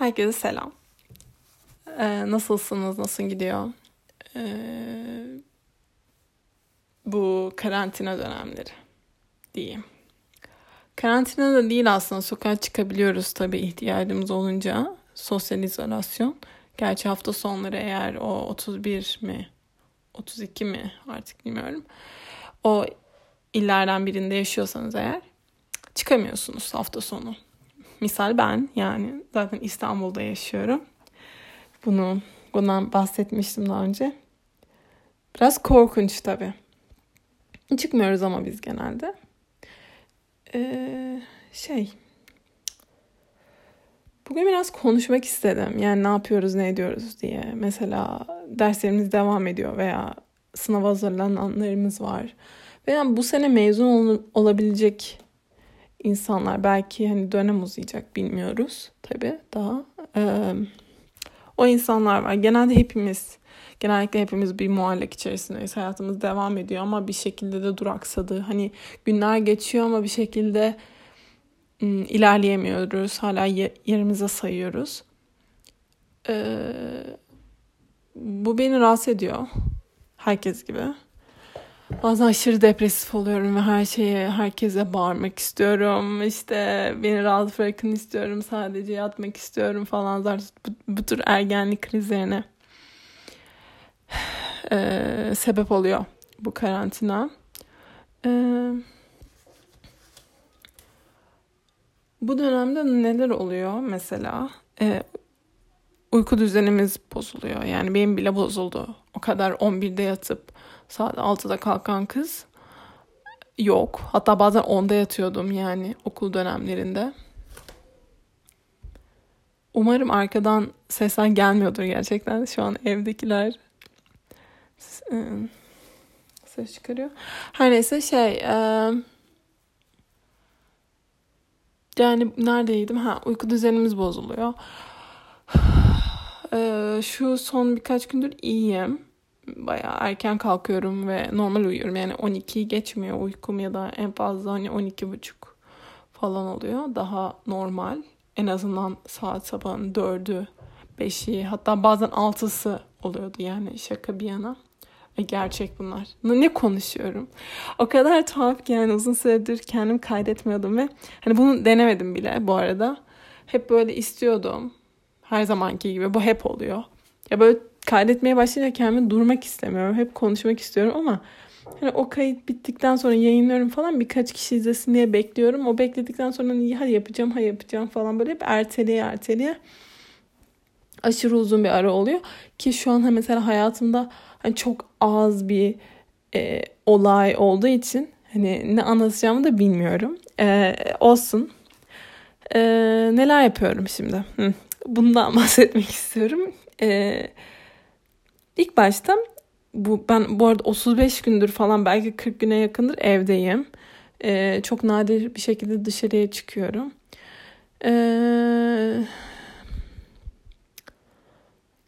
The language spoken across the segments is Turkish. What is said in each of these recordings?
Herkese selam. Ee, nasılsınız? Nasıl gidiyor? Ee, bu karantina dönemleri diyeyim. Karantina da değil aslında. Sokağa çıkabiliyoruz tabii ihtiyacımız olunca. Sosyal izolasyon. Gerçi hafta sonları eğer o 31 mi 32 mi artık bilmiyorum. O illerden birinde yaşıyorsanız eğer çıkamıyorsunuz hafta sonu. Misal ben yani zaten İstanbul'da yaşıyorum. Bunu bundan bahsetmiştim daha önce. Biraz korkunç tabii. Çıkmıyoruz ama biz genelde. Ee, şey. Bugün biraz konuşmak istedim. Yani ne yapıyoruz, ne ediyoruz diye. Mesela derslerimiz devam ediyor veya sınava hazırlananlarımız var. Veya bu sene mezun ol- olabilecek insanlar belki hani dönem uzayacak bilmiyoruz tabii daha. Ee, o insanlar var. Genelde hepimiz genellikle hepimiz bir muallak içerisindeyiz. Hayatımız devam ediyor ama bir şekilde de duraksadı. Hani günler geçiyor ama bir şekilde ım, ilerleyemiyoruz. Hala yerimize sayıyoruz. Ee, bu beni rahatsız ediyor. Herkes gibi. Bazen aşırı depresif oluyorum ve her şeye, herkese bağırmak istiyorum. İşte beni rahat bırakın istiyorum, sadece yatmak istiyorum falan. Zaten bu, bu tür ergenlik krizlerine ee, sebep oluyor bu karantina. Ee, bu dönemde neler oluyor mesela? Ee, uyku düzenimiz bozuluyor. Yani benim bile bozuldu. O kadar 11'de yatıp saat 6'da kalkan kız yok. Hatta bazen 10'da yatıyordum yani okul dönemlerinde. Umarım arkadan sesler gelmiyordur gerçekten. Şu an evdekiler ses çıkarıyor. Her neyse şey yani neredeydim? Ha uyku düzenimiz bozuluyor. Şu son birkaç gündür iyiyim bayağı erken kalkıyorum ve normal uyuyorum. Yani 12'yi geçmiyor uykum ya da en fazla hani 12 buçuk falan oluyor. Daha normal. En azından saat sabahın 4'ü, 5'i hatta bazen 6'sı oluyordu yani şaka bir yana. E gerçek bunlar. Ne konuşuyorum? O kadar tuhaf ki yani uzun süredir kendim kaydetmiyordum ve hani bunu denemedim bile bu arada. Hep böyle istiyordum. Her zamanki gibi bu hep oluyor. Ya böyle kaydetmeye başlayınca kendimi durmak istemiyorum. Hep konuşmak istiyorum ama hani o kayıt bittikten sonra yayınlıyorum falan birkaç kişi izlesin diye bekliyorum. O bekledikten sonra iyi hadi yapacağım, hadi yapacağım falan böyle hep erteleye erteleye aşırı uzun bir ara oluyor. Ki şu an mesela hayatımda hani çok az bir e, olay olduğu için hani ne anlatacağımı da bilmiyorum. E, olsun. E, neler yapıyorum şimdi? Hı. Bundan bahsetmek istiyorum. Eee İlk başta bu ben bu arada 35 gündür falan belki 40 güne yakındır evdeyim. Ee, çok nadir bir şekilde dışarıya çıkıyorum. Ee,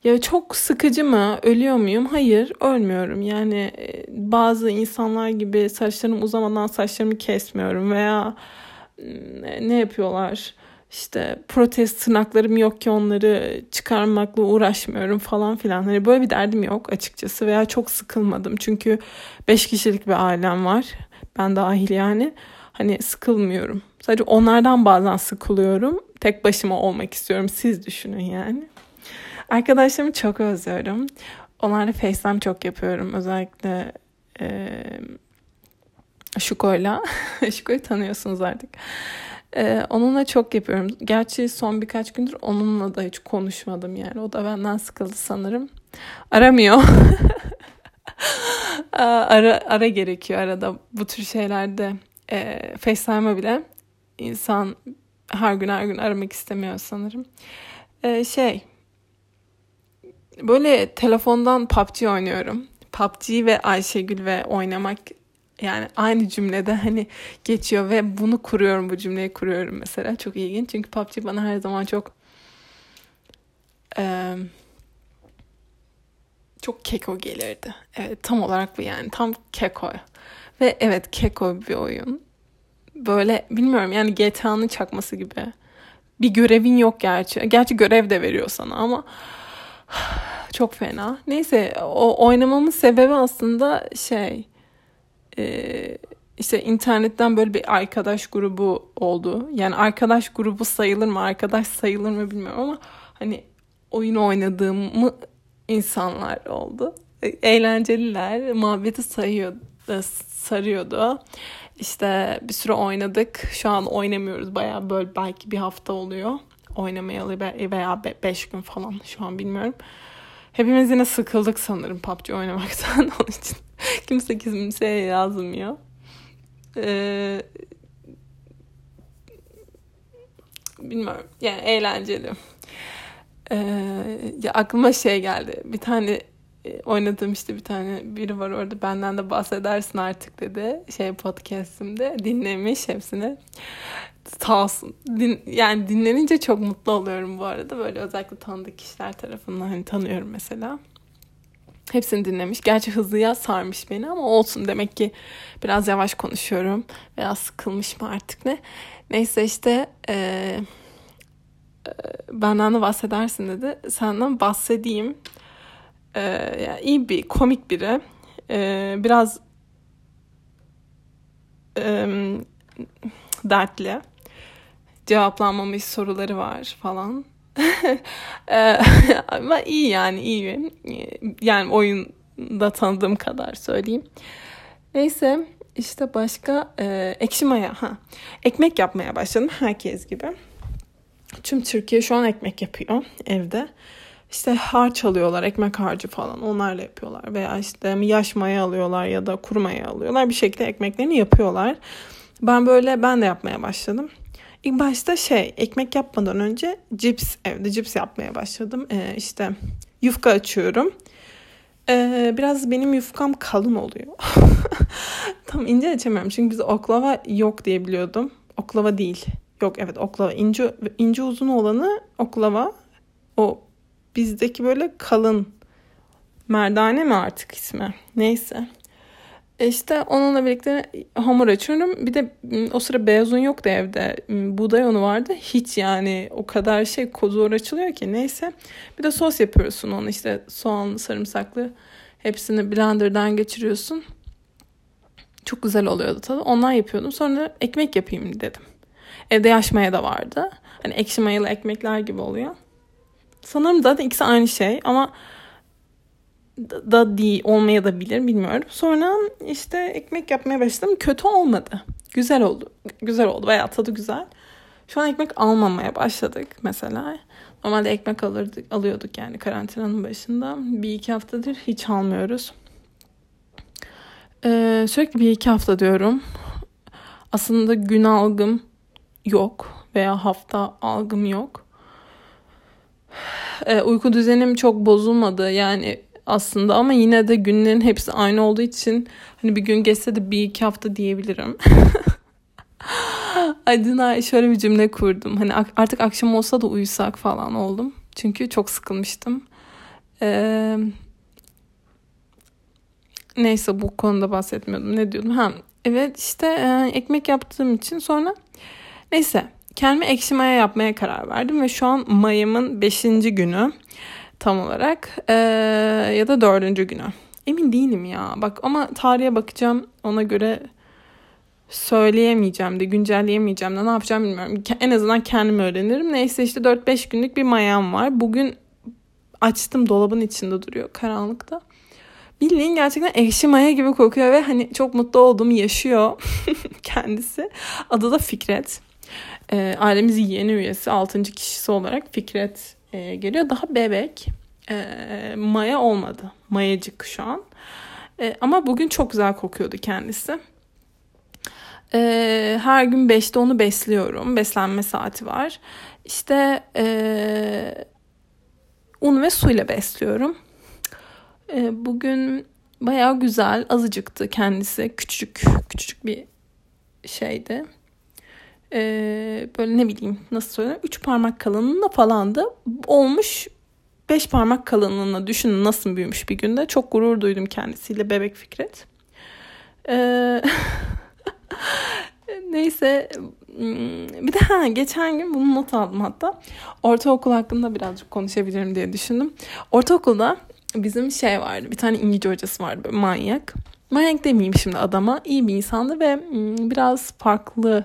ya çok sıkıcı mı? Ölüyor muyum? Hayır, ölmüyorum. Yani e, bazı insanlar gibi saçlarım uzamadan saçlarımı kesmiyorum veya ne yapıyorlar? İşte protest tırnaklarım yok ki onları çıkarmakla uğraşmıyorum falan filan. Hani böyle bir derdim yok açıkçası veya çok sıkılmadım. Çünkü 5 kişilik bir ailem var. Ben dahil yani. Hani sıkılmıyorum. Sadece onlardan bazen sıkılıyorum. Tek başıma olmak istiyorum. Siz düşünün yani. Arkadaşlarımı çok özlüyorum. Onlarla FaceTime çok yapıyorum. Özellikle e, Şuko'yla. Şuko'yu tanıyorsunuz artık. Ee, onunla çok yapıyorum. Gerçi son birkaç gündür onunla da hiç konuşmadım yani. O da benden sıkıldı sanırım. Aramıyor. ara, ara gerekiyor arada bu tür şeylerde. E, FaceTime'a bile insan her gün her gün aramak istemiyor sanırım. E, şey böyle telefondan PUBG oynuyorum. PUBG ve Ayşegül ve oynamak yani aynı cümlede hani geçiyor ve bunu kuruyorum bu cümleyi kuruyorum mesela çok ilginç çünkü PUBG bana her zaman çok e, çok keko gelirdi. Evet tam olarak bu yani tam keko ve evet keko bir oyun böyle bilmiyorum yani GTA'nın çakması gibi bir görevin yok gerçi. Gerçi görev de veriyor sana ama çok fena. Neyse o oynamamın sebebi aslında şey e, işte internetten böyle bir arkadaş grubu oldu. Yani arkadaş grubu sayılır mı, arkadaş sayılır mı bilmiyorum ama hani oyun oynadığımı insanlar oldu. Eğlenceliler, muhabbeti sayıyordu, sarıyordu. İşte bir süre oynadık. Şu an oynamıyoruz. Bayağı böyle belki bir hafta oluyor. Oynamayalı veya beş gün falan şu an bilmiyorum. Hepimiz yine sıkıldık sanırım PUBG oynamaktan. Onun için kimse kimseye yazmıyor. Ee, bilmiyorum. Yani eğlenceli. Ee, ya aklıma şey geldi. Bir tane e, oynadığım işte bir tane biri var orada benden de bahsedersin artık dedi. Şey podcast'imde dinlemiş hepsini. Sağ olsun. Din, yani dinlenince çok mutlu oluyorum bu arada. Böyle özellikle tanıdık kişiler tarafından hani tanıyorum mesela. Hepsini dinlemiş. Gerçi hızlıya sarmış beni ama olsun. Demek ki biraz yavaş konuşuyorum. Veya sıkılmış mı artık ne. Neyse işte e, e, benden de bahsedersin dedi. Senden bahsedeyim. E, yani iyi bir komik biri. E, biraz e, dertli. Cevaplanmamış soruları var falan. Ama iyi yani iyi. Yani oyunda tanıdığım kadar söyleyeyim. Neyse işte başka e, ekşi maya. Ha. Ekmek yapmaya başladım herkes gibi. Tüm Türkiye şu an ekmek yapıyor evde. İşte harç alıyorlar, ekmek harcı falan onlarla yapıyorlar. Veya işte yaş maya alıyorlar ya da kuru maya alıyorlar. Bir şekilde ekmeklerini yapıyorlar. Ben böyle ben de yapmaya başladım. İlk başta şey ekmek yapmadan önce cips evde cips yapmaya başladım. Ee, işte yufka açıyorum. Ee, biraz benim yufkam kalın oluyor. Tam ince açamıyorum çünkü biz oklava yok diye biliyordum. Oklava değil. Yok evet oklava. İnce, ince uzun olanı oklava. O bizdeki böyle kalın merdane mi artık ismi? Neyse. E işte onunla birlikte hamur açıyorum. Bir de o sıra beyaz un yoktu evde. Buğday unu vardı. Hiç yani o kadar şey zor açılıyor ki. Neyse. Bir de sos yapıyorsun onu işte soğanlı, sarımsaklı. Hepsini blenderdan geçiriyorsun. Çok güzel oluyordu tadı. Ondan yapıyordum. Sonra ekmek yapayım dedim. Evde yaş maya da vardı. Hani ekşi mayalı ekmekler gibi oluyor. Sanırım zaten ikisi aynı şey ama da değil olmaya da bilir bilmiyorum. Sonra işte ekmek yapmaya başladım. Kötü olmadı. Güzel oldu. Güzel oldu. Bayağı tadı güzel. Şu an ekmek almamaya başladık mesela. Normalde ekmek alırdık, alıyorduk yani karantinanın başında. Bir iki haftadır hiç almıyoruz. Ee, sürekli bir iki hafta diyorum. Aslında gün algım yok veya hafta algım yok. Ee, uyku düzenim çok bozulmadı. Yani aslında ama yine de günlerin hepsi aynı olduğu için hani bir gün geçse de bir iki hafta diyebilirim. Adına şöyle bir cümle kurdum. Hani artık akşam olsa da uyusak falan oldum. Çünkü çok sıkılmıştım. Ee, neyse bu konuda bahsetmiyordum. Ne diyordum? Ha, evet işte e, ekmek yaptığım için sonra neyse kendime ekşi maya yapmaya karar verdim ve şu an mayamın 5. günü tam olarak ee, ya da dördüncü günü. Emin değilim ya. Bak ama tarihe bakacağım. Ona göre söyleyemeyeceğim de güncelleyemeyeceğim de ne yapacağım bilmiyorum. En azından kendim öğrenirim. Neyse işte 4-5 günlük bir mayam var. Bugün açtım dolabın içinde duruyor karanlıkta. Bildiğin gerçekten ekşi maya gibi kokuyor ve hani çok mutlu olduğumu yaşıyor kendisi. Adı da Fikret. E, ailemizin yeni üyesi 6. kişisi olarak Fikret e, geliyor. Daha bebek. E, maya olmadı. Mayacık şu an. E, ama bugün çok güzel kokuyordu kendisi. E, her gün 5'te onu besliyorum. Beslenme saati var. İşte e, un ve suyla besliyorum. E, bugün bayağı güzel, azıcıktı kendisi. Küçücük, küçücük bir şeydi e, böyle ne bileyim nasıl söyleyeyim üç parmak kalınlığında falandı. Olmuş beş parmak kalınlığında düşünün nasıl büyümüş bir günde. Çok gurur duydum kendisiyle bebek Fikret. E, neyse Hmm, bir de ha, geçen gün bunu not aldım hatta. Ortaokul hakkında birazcık konuşabilirim diye düşündüm. Ortaokulda bizim şey vardı. Bir tane İngilizce hocası vardı böyle manyak. Manyak demeyeyim şimdi adama. iyi bir insandı ve hmm, biraz farklı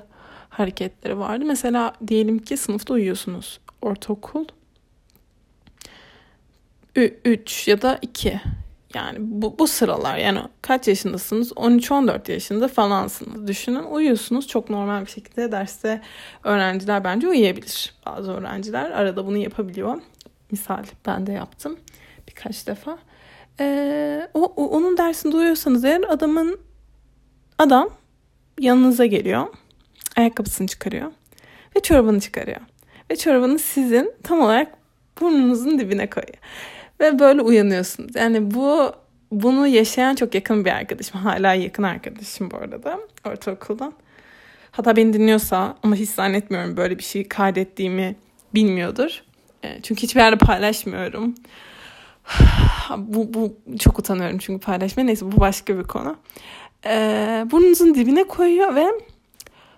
hareketleri vardı. Mesela diyelim ki sınıfta uyuyorsunuz. Ortaokul 3 ya da 2 yani bu, bu sıralar yani kaç yaşındasınız? 13-14 yaşında falansınız. Düşünün uyuyorsunuz çok normal bir şekilde derste öğrenciler bence uyuyabilir. Bazı öğrenciler arada bunu yapabiliyor. Misal ben de yaptım birkaç defa. Ee, o, o, onun dersinde uyuyorsanız eğer adamın adam yanınıza geliyor. Ayakkabısını çıkarıyor. Ve çorabını çıkarıyor. Ve çorabını sizin tam olarak burnunuzun dibine koyuyor. Ve böyle uyanıyorsunuz. Yani bu bunu yaşayan çok yakın bir arkadaşım. Hala yakın arkadaşım bu arada ortaokuldan. Hatta beni dinliyorsa ama hiç zannetmiyorum böyle bir şey kaydettiğimi bilmiyordur. E, çünkü hiçbir yerde paylaşmıyorum. bu, bu çok utanıyorum çünkü paylaşmaya. Neyse bu başka bir konu. Ee, burnunuzun dibine koyuyor ve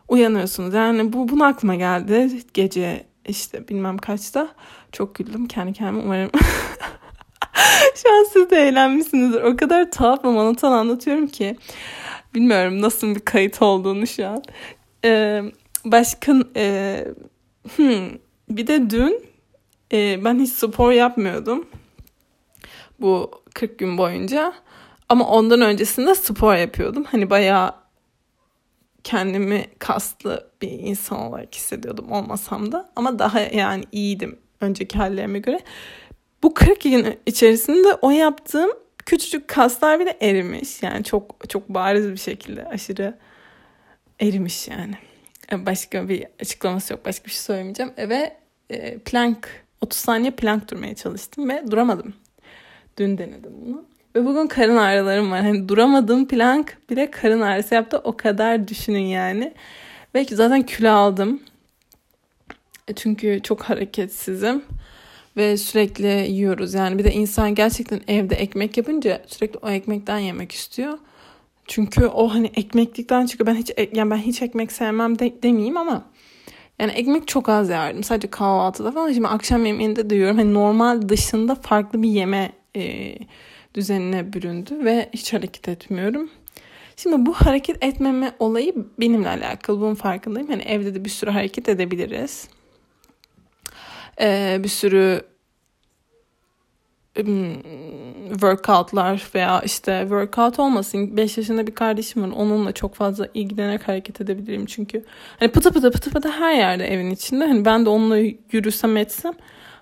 uyanıyorsunuz. Yani bu bunu aklıma geldi gece işte bilmem kaçta. Çok güldüm kendi kendime umarım Şu an siz de eğlenmişsinizdir. O kadar tuhaf ve monoton anlatıyorum ki. Bilmiyorum nasıl bir kayıt olduğunu şu an. Ee, başka e, hmm, bir de dün e, ben hiç spor yapmıyordum. Bu 40 gün boyunca. Ama ondan öncesinde spor yapıyordum. Hani bayağı kendimi kaslı bir insan olarak hissediyordum olmasam da. Ama daha yani iyiydim önceki hallerime göre. Bu 40 gün içerisinde o yaptığım küçücük kaslar bile erimiş. Yani çok çok bariz bir şekilde aşırı erimiş yani. E, başka bir açıklaması yok. Başka bir şey söylemeyeceğim. E, ve e, plank 30 saniye plank durmaya çalıştım ve duramadım. Dün denedim bunu. Ve bugün karın ağrılarım var. Hani duramadığım plank bile karın ağrısı yaptı. O kadar düşünün yani. Belki zaten kilo aldım. Çünkü çok hareketsizim ve sürekli yiyoruz. Yani bir de insan gerçekten evde ekmek yapınca sürekli o ekmekten yemek istiyor. Çünkü o hani ekmeklikten çıkıyor. Ben hiç yani ben hiç ekmek sevmem de, demeyeyim ama yani ekmek çok az yerdim. Sadece kahvaltıda falan. Şimdi akşam yemeğinde diyorum hani normal dışında farklı bir yeme e, düzenine büründü ve hiç hareket etmiyorum. Şimdi bu hareket etmeme olayı benimle alakalı. Bunun farkındayım. Hani evde de bir sürü hareket edebiliriz. Ee, bir sürü workoutlar veya işte workout olmasın 5 yaşında bir kardeşim var onunla çok fazla ilgilenerek hareket edebilirim çünkü hani pıtı pıtı pıtı pıtı her yerde evin içinde hani ben de onunla yürüsem etsem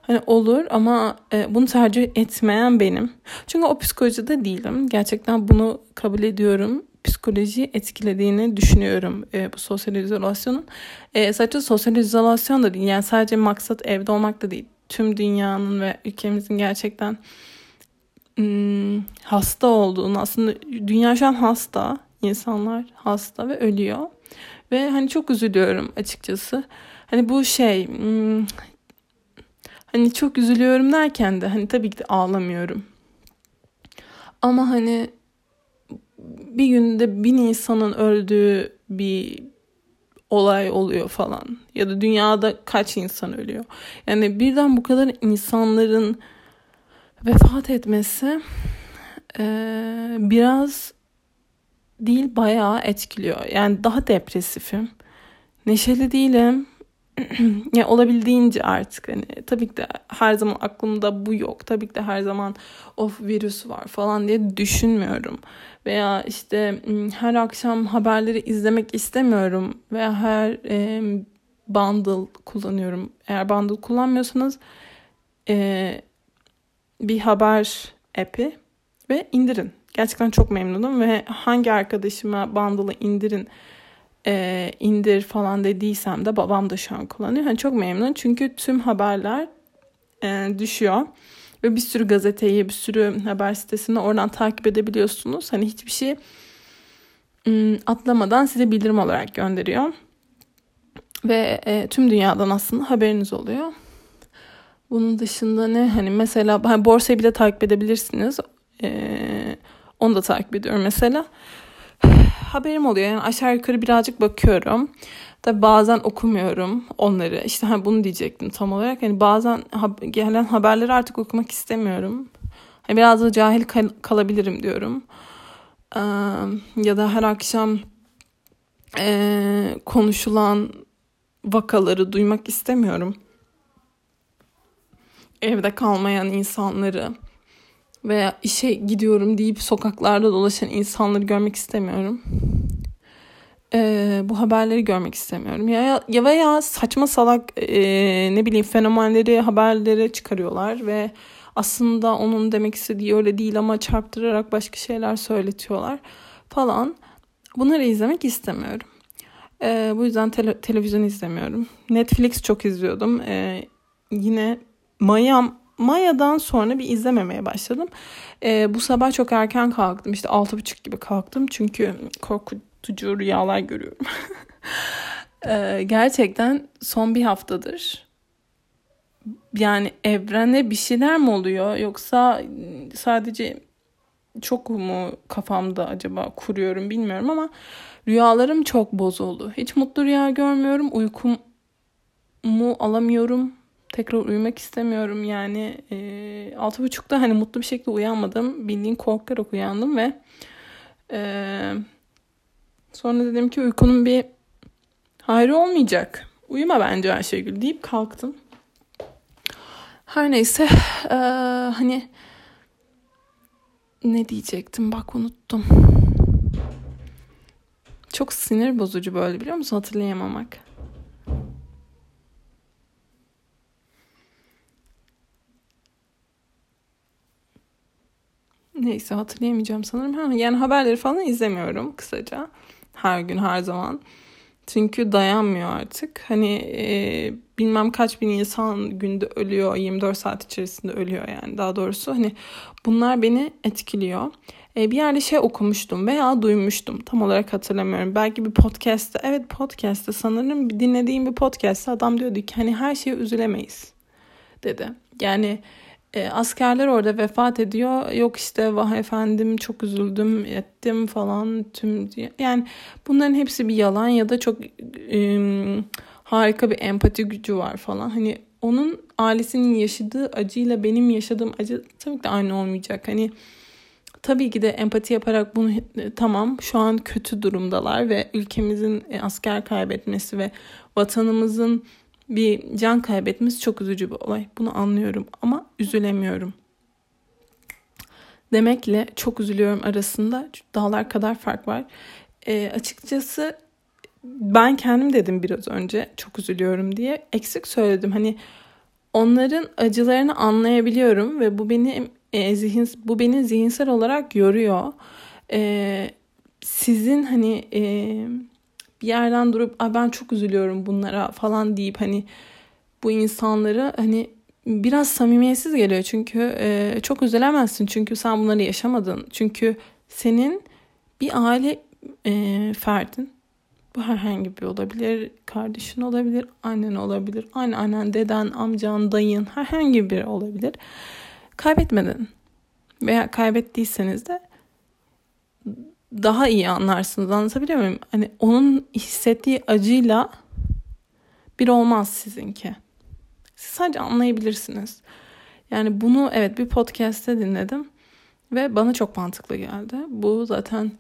hani olur ama e, bunu tercih etmeyen benim. Çünkü o psikolojide değilim. Gerçekten bunu kabul ediyorum. Psikolojiyi etkilediğini düşünüyorum e, bu sosyal izolasyonun. E, sadece sosyal izolasyon da değil. Yani sadece maksat evde olmak da değil. Tüm dünyanın ve ülkemizin gerçekten hmm, hasta olduğunu aslında dünya şu an hasta. İnsanlar hasta ve ölüyor. Ve hani çok üzülüyorum açıkçası. Hani bu şey hmm, hani çok üzülüyorum derken de hani tabii ki de ağlamıyorum ama hani bir günde bin insanın öldüğü bir olay oluyor falan. Ya da dünyada kaç insan ölüyor. Yani birden bu kadar insanların vefat etmesi e, biraz değil bayağı etkiliyor. Yani daha depresifim. Neşeli değilim. yani olabildiğince artık hani tabii ki de her zaman aklımda bu yok. Tabii ki de her zaman of virüs var falan diye düşünmüyorum. Veya işte her akşam haberleri izlemek istemiyorum veya her e, bundle kullanıyorum. Eğer bundle kullanmıyorsanız e, bir haber app'i ve indirin. Gerçekten çok memnunum ve hangi arkadaşıma bundle'ı indirin e, indir falan dediysem de babam da şu an kullanıyor. Yani çok memnun çünkü tüm haberler e, düşüyor. Ve bir sürü gazeteyi, bir sürü haber sitesini oradan takip edebiliyorsunuz. Hani hiçbir şey atlamadan size bildirim olarak gönderiyor. Ve e, tüm dünyadan aslında haberiniz oluyor. Bunun dışında ne? Hani mesela hani borsayı bile takip edebilirsiniz. E, onu da takip ediyorum mesela haberim oluyor. Yani aşağı yukarı birazcık bakıyorum. Tabi bazen okumuyorum onları. İşte hani bunu diyecektim tam olarak. Yani bazen ha- gelen haberleri artık okumak istemiyorum. Hani biraz da cahil kal- kalabilirim diyorum. Ee, ya da her akşam e, konuşulan vakaları duymak istemiyorum. Evde kalmayan insanları veya işe gidiyorum deyip sokaklarda dolaşan insanları görmek istemiyorum. Ee, bu haberleri görmek istemiyorum. Ya, ya veya saçma salak e, ne bileyim fenomenleri haberlere çıkarıyorlar ve aslında onun demek istediği öyle değil ama çarptırarak başka şeyler söyletiyorlar falan. Bunları izlemek istemiyorum. Ee, bu yüzden tele, televizyon izlemiyorum. Netflix çok izliyordum. Ee, yine Maya Maya'dan sonra bir izlememeye başladım. Ee, bu sabah çok erken kalktım. İşte altı buçuk gibi kalktım. Çünkü korkutucu rüyalar görüyorum. ee, gerçekten son bir haftadır yani evrende bir şeyler mi oluyor yoksa sadece çok mu kafamda acaba kuruyorum bilmiyorum ama rüyalarım çok bozuldu. Hiç mutlu rüya görmüyorum. Uykumu alamıyorum. Tekrar uyumak istemiyorum. Yani e, altı buçukta hani mutlu bir şekilde uyanmadım. Bildiğin korkarak uyandım ve e, sonra dedim ki uykunun bir hayrı olmayacak. Uyuma bence Ayşegül deyip kalktım. Her neyse e, hani ne diyecektim bak unuttum. Çok sinir bozucu böyle biliyor musun hatırlayamamak. Neyse hatırlayamayacağım sanırım. Ha, yani haberleri falan izlemiyorum kısaca. Her gün her zaman. Çünkü dayanmıyor artık. Hani e, bilmem kaç bin insan günde ölüyor. 24 saat içerisinde ölüyor yani daha doğrusu. Hani bunlar beni etkiliyor. E, bir yerde şey okumuştum veya duymuştum. Tam olarak hatırlamıyorum. Belki bir podcast'te. Evet podcast'te sanırım dinlediğim bir podcast'te adam diyordu ki hani her şeye üzülemeyiz dedi. Yani e, askerler orada vefat ediyor. Yok işte vah efendim çok üzüldüm ettim falan tüm yani bunların hepsi bir yalan ya da çok e, harika bir empati gücü var falan. Hani onun ailesinin yaşadığı acıyla benim yaşadığım acı tabii ki de aynı olmayacak. Hani tabii ki de empati yaparak bunu tamam şu an kötü durumdalar ve ülkemizin e, asker kaybetmesi ve vatanımızın bir can kaybetmesi çok üzücü bir olay. Bunu anlıyorum ama üzülemiyorum. Demekle çok üzülüyorum arasında dağlar kadar fark var. E, açıkçası ben kendim dedim biraz önce çok üzülüyorum diye eksik söyledim. Hani onların acılarını anlayabiliyorum ve bu beni e, zihin bu beni zihinsel olarak yoruyor. E, sizin hani e, bir yerden durup ben çok üzülüyorum bunlara falan deyip hani bu insanları hani biraz samimiyetsiz geliyor. Çünkü e, çok üzülemezsin. Çünkü sen bunları yaşamadın. Çünkü senin bir aile e, ferdin. Bu herhangi bir olabilir kardeşin olabilir annen olabilir anne annen deden amcan dayın herhangi biri olabilir. Kaybetmedin. Veya kaybettiyseniz de daha iyi anlarsınız. Anlatabiliyor muyum? Hani onun hissettiği acıyla bir olmaz sizinki. Siz sadece anlayabilirsiniz. Yani bunu evet bir podcast'te dinledim ve bana çok mantıklı geldi. Bu zaten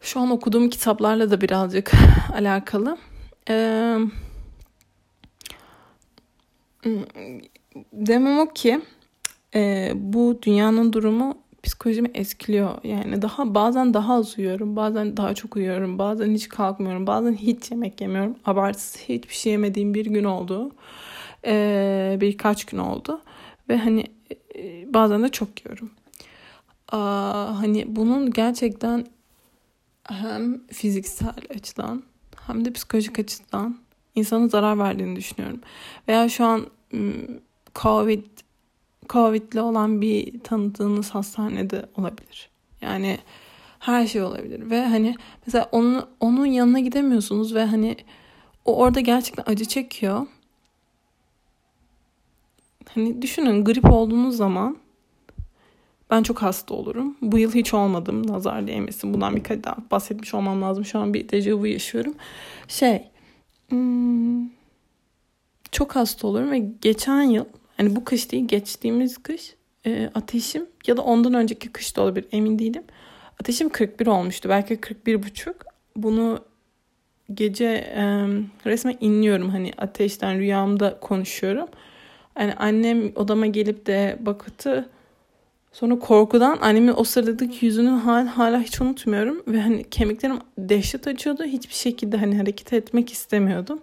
şu an okuduğum kitaplarla da birazcık alakalı. Ee, demem o ki e, bu dünyanın durumu psikolojimi etkiliyor. Yani daha bazen daha az uyuyorum, bazen daha çok uyuyorum, bazen hiç kalkmıyorum, bazen hiç yemek yemiyorum. Abartısız hiçbir şey yemediğim bir gün oldu. Ee, birkaç gün oldu. Ve hani e, bazen de çok yiyorum. Aa, hani bunun gerçekten hem fiziksel açıdan hem de psikolojik açıdan insana zarar verdiğini düşünüyorum. Veya şu an Covid Covid'li olan bir tanıdığınız hastanede olabilir. Yani her şey olabilir ve hani mesela onun onun yanına gidemiyorsunuz ve hani o orada gerçekten acı çekiyor. Hani düşünün grip olduğunuz zaman ben çok hasta olurum. Bu yıl hiç olmadım nazar değmesin. Bundan birkaç daha bahsetmiş olmam lazım. Şu an bir dejavu yaşıyorum. Şey hmm, çok hasta olurum ve geçen yıl hani bu kış değil geçtiğimiz kış e, ateşim ya da ondan önceki kış da olabilir emin değilim. Ateşim 41 olmuştu. Belki 41 buçuk. Bunu gece e, resmen inliyorum hani ateşten rüyamda konuşuyorum. Yani annem odama gelip de bakıtı sonra korkudan annemin o sıradaki yüzünün hal hala hiç unutmuyorum ve hani kemiklerim dehşet acıyordu. Hiçbir şekilde hani hareket etmek istemiyordum.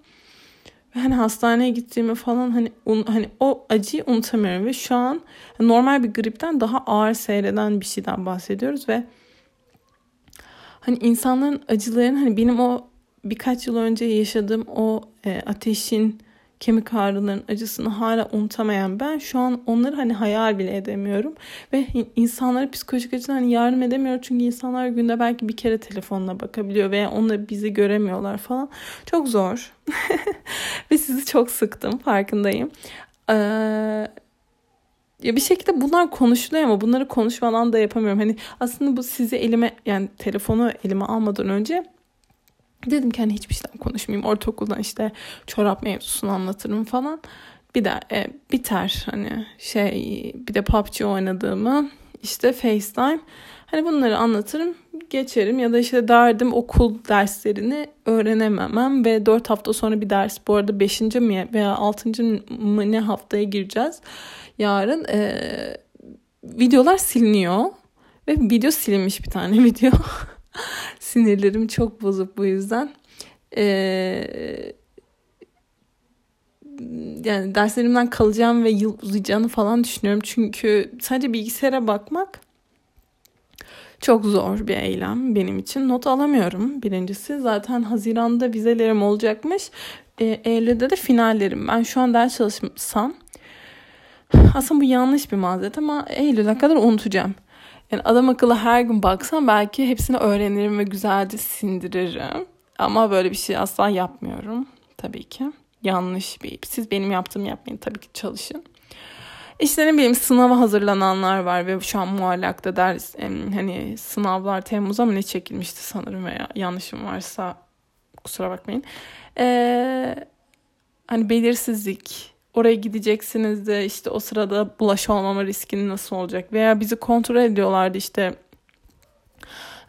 Hani hastaneye gittiğimi falan hani un, hani o acıyı unutamıyorum ve şu an normal bir gripten daha ağır seyreden bir şeyden bahsediyoruz ve hani insanların acılarını hani benim o birkaç yıl önce yaşadığım o e, ateşin kemik ağrılarının acısını hala unutamayan ben şu an onları hani hayal bile edemiyorum. Ve insanlara psikolojik açıdan hani yardım edemiyorum. Çünkü insanlar günde belki bir kere telefonla bakabiliyor veya onları bizi göremiyorlar falan. Çok zor. ve sizi çok sıktım farkındayım. Ee, ya bir şekilde bunlar konuşuluyor ama bunları konuşmadan da yapamıyorum. Hani aslında bu sizi elime yani telefonu elime almadan önce Dedim ki hani hiçbir şeyden konuşmayayım. Ortaokuldan işte çorap mevzusunu anlatırım falan. Bir de e, biter hani şey bir de PUBG oynadığımı işte FaceTime. Hani bunları anlatırım geçerim ya da işte derdim okul derslerini öğrenememem ve 4 hafta sonra bir ders bu arada 5. mi veya 6. mı ne haftaya gireceğiz yarın e, videolar siliniyor ve video silinmiş bir tane video Sinirlerim çok bozuk bu yüzden. Ee, yani derslerimden kalacağım ve yıl uzayacağını falan düşünüyorum. Çünkü sadece bilgisayara bakmak çok zor bir eylem benim için. Not alamıyorum birincisi. Zaten Haziran'da vizelerim olacakmış. E, Eylül'de de finallerim. Ben şu an ders çalışsam aslında bu yanlış bir mazeret ama Eylül'e kadar unutacağım. Yani adam akıllı her gün baksam belki hepsini öğrenirim ve güzelce sindiririm. Ama böyle bir şey asla yapmıyorum tabii ki. Yanlış bir. Siz benim yaptığımı yapmayın tabii ki çalışın. İşte ne bileyim sınava hazırlananlar var ve şu an muallakta ders hani sınavlar Temmuz'a mı ne çekilmişti sanırım veya yanlışım varsa kusura bakmayın. Ee, hani belirsizlik oraya gideceksiniz de işte o sırada bulaş olmama riskini nasıl olacak veya bizi kontrol ediyorlardı işte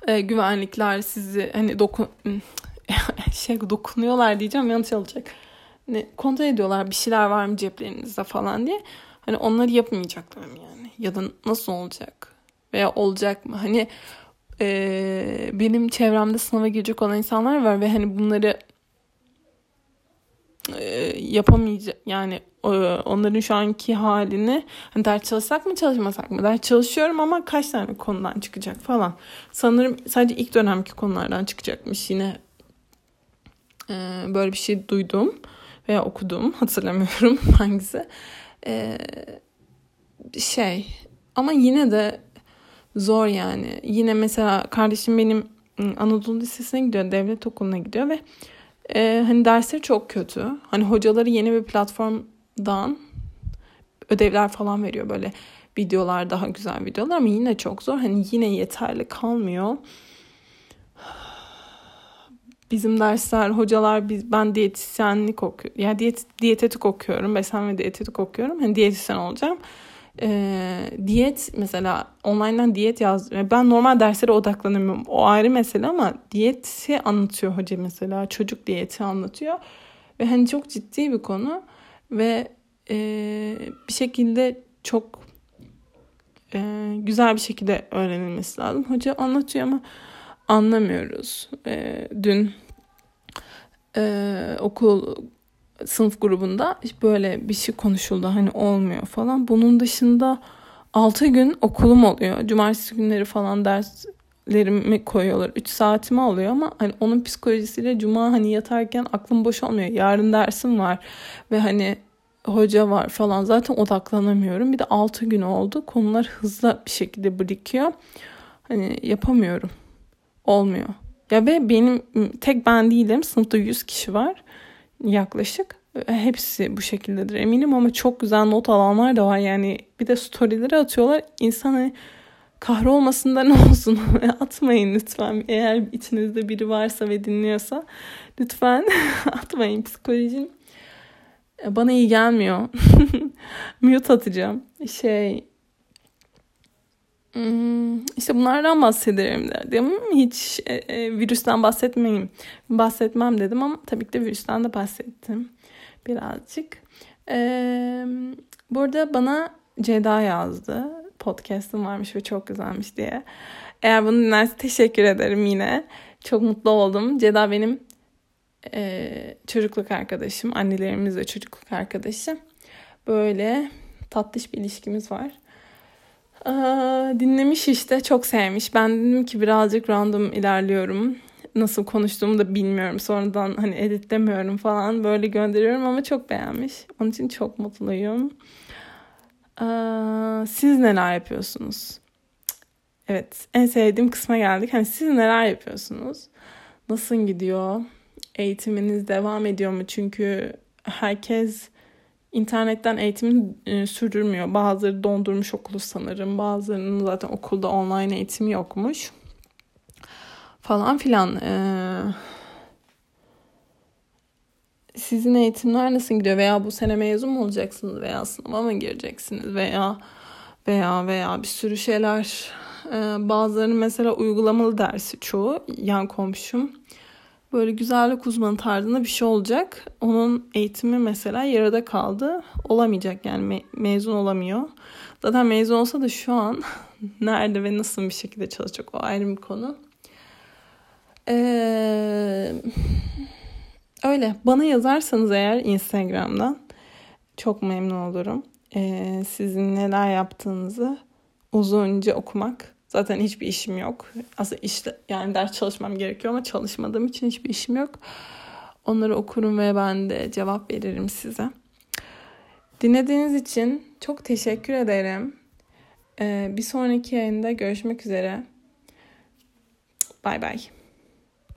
e, güvenlikler sizi hani dokun şey dokunuyorlar diyeceğim yanlış olacak. Hani kontrol ediyorlar bir şeyler var mı ceplerinizde falan diye. Hani onları yapmayacaklar mı yani? Ya da nasıl olacak? Veya olacak mı? Hani e, benim çevremde sınava girecek olan insanlar var ve hani bunları e, yapamayacak yani e, onların şu anki halini hani ders çalışsak mı çalışmasak mı? Ders çalışıyorum ama kaç tane konudan çıkacak falan. Sanırım sadece ilk dönemki konulardan çıkacakmış yine. E, böyle bir şey duydum veya okudum hatırlamıyorum hangisi. E, şey ama yine de zor yani. Yine mesela kardeşim benim ıı, Anadolu Lisesi'ne gidiyor devlet okuluna gidiyor ve ee, hani dersleri çok kötü. Hani hocaları yeni bir platformdan ödevler falan veriyor böyle videolar daha güzel videolar ama yine çok zor. Hani yine yeterli kalmıyor. Bizim dersler, hocalar biz ben diyetisyenlik okuyorum. Yani diyet, diyetetik okuyorum. Beslenme diyetetik okuyorum. Hani diyetisyen olacağım e, diyet mesela online'dan diyet yaz. Ben normal derslere odaklanamıyorum. O ayrı mesele ama diyeti anlatıyor hoca mesela. Çocuk diyeti anlatıyor. Ve hani çok ciddi bir konu. Ve e, bir şekilde çok e, güzel bir şekilde öğrenilmesi lazım. Hoca anlatıyor ama anlamıyoruz. E, dün e, okul sınıf grubunda böyle bir şey konuşuldu hani olmuyor falan. Bunun dışında 6 gün okulum oluyor. Cumartesi günleri falan derslerimi koyuyorlar. 3 saatimi alıyor ama hani onun psikolojisiyle cuma hani yatarken aklım boş olmuyor. Yarın dersim var ve hani hoca var falan zaten odaklanamıyorum. Bir de 6 gün oldu. Konular hızlı bir şekilde birikiyor. Hani yapamıyorum. Olmuyor. Ya ve benim tek ben değilim. Sınıfta 100 kişi var yaklaşık. Hepsi bu şekildedir eminim ama çok güzel not alanlar da var. Yani bir de storyleri atıyorlar. İnsan hani kahrolmasından olsun atmayın lütfen. Eğer içinizde biri varsa ve dinliyorsa lütfen atmayın psikolojim. Bana iyi gelmiyor. Mute atacağım. Şey işte bunlardan bahsederim dedim. Hiç e, e, virüsten bahsetmeyeyim. Bahsetmem dedim ama tabii ki de virüsten de bahsettim. Birazcık. E, burada bana Ceda yazdı. Podcast'ım varmış ve çok güzelmiş diye. Eğer bunu dinlerse teşekkür ederim yine. Çok mutlu oldum. Ceda benim e, çocukluk arkadaşım. Annelerimiz de çocukluk arkadaşı. Böyle tatlış bir ilişkimiz var. Dinlemiş işte çok sevmiş. Ben dedim ki birazcık random ilerliyorum. Nasıl konuştuğumu da bilmiyorum. Sonradan hani editlemiyorum falan böyle gönderiyorum ama çok beğenmiş. Onun için çok mutluyum. Siz neler yapıyorsunuz? Evet en sevdiğim kısma geldik. Hani siz neler yapıyorsunuz? Nasıl gidiyor? Eğitiminiz devam ediyor mu? Çünkü herkes internetten eğitimini e, sürdürmüyor. Bazıları dondurmuş okulu sanırım. Bazılarının zaten okulda online eğitimi yokmuş. Falan filan. Ee, sizin eğitimler nasıl gidiyor? Veya bu sene mezun mu olacaksınız? Veya sınava mı gireceksiniz? Veya veya veya bir sürü şeyler. Ee, bazılarının mesela uygulamalı dersi çoğu. Yan komşum böyle güzellik uzmanı tarzında bir şey olacak. Onun eğitimi mesela yarıda kaldı. Olamayacak yani me- mezun olamıyor. Zaten mezun olsa da şu an nerede ve nasıl bir şekilde çalışacak o ayrı bir konu. Ee, öyle bana yazarsanız eğer Instagram'dan çok memnun olurum. Ee, sizin neler yaptığınızı uzunca okumak Zaten hiçbir işim yok. Aslında işte yani ders çalışmam gerekiyor ama çalışmadığım için hiçbir işim yok. Onları okurum ve ben de cevap veririm size. Dinlediğiniz için çok teşekkür ederim. Ee, bir sonraki yayında görüşmek üzere. Bay bay.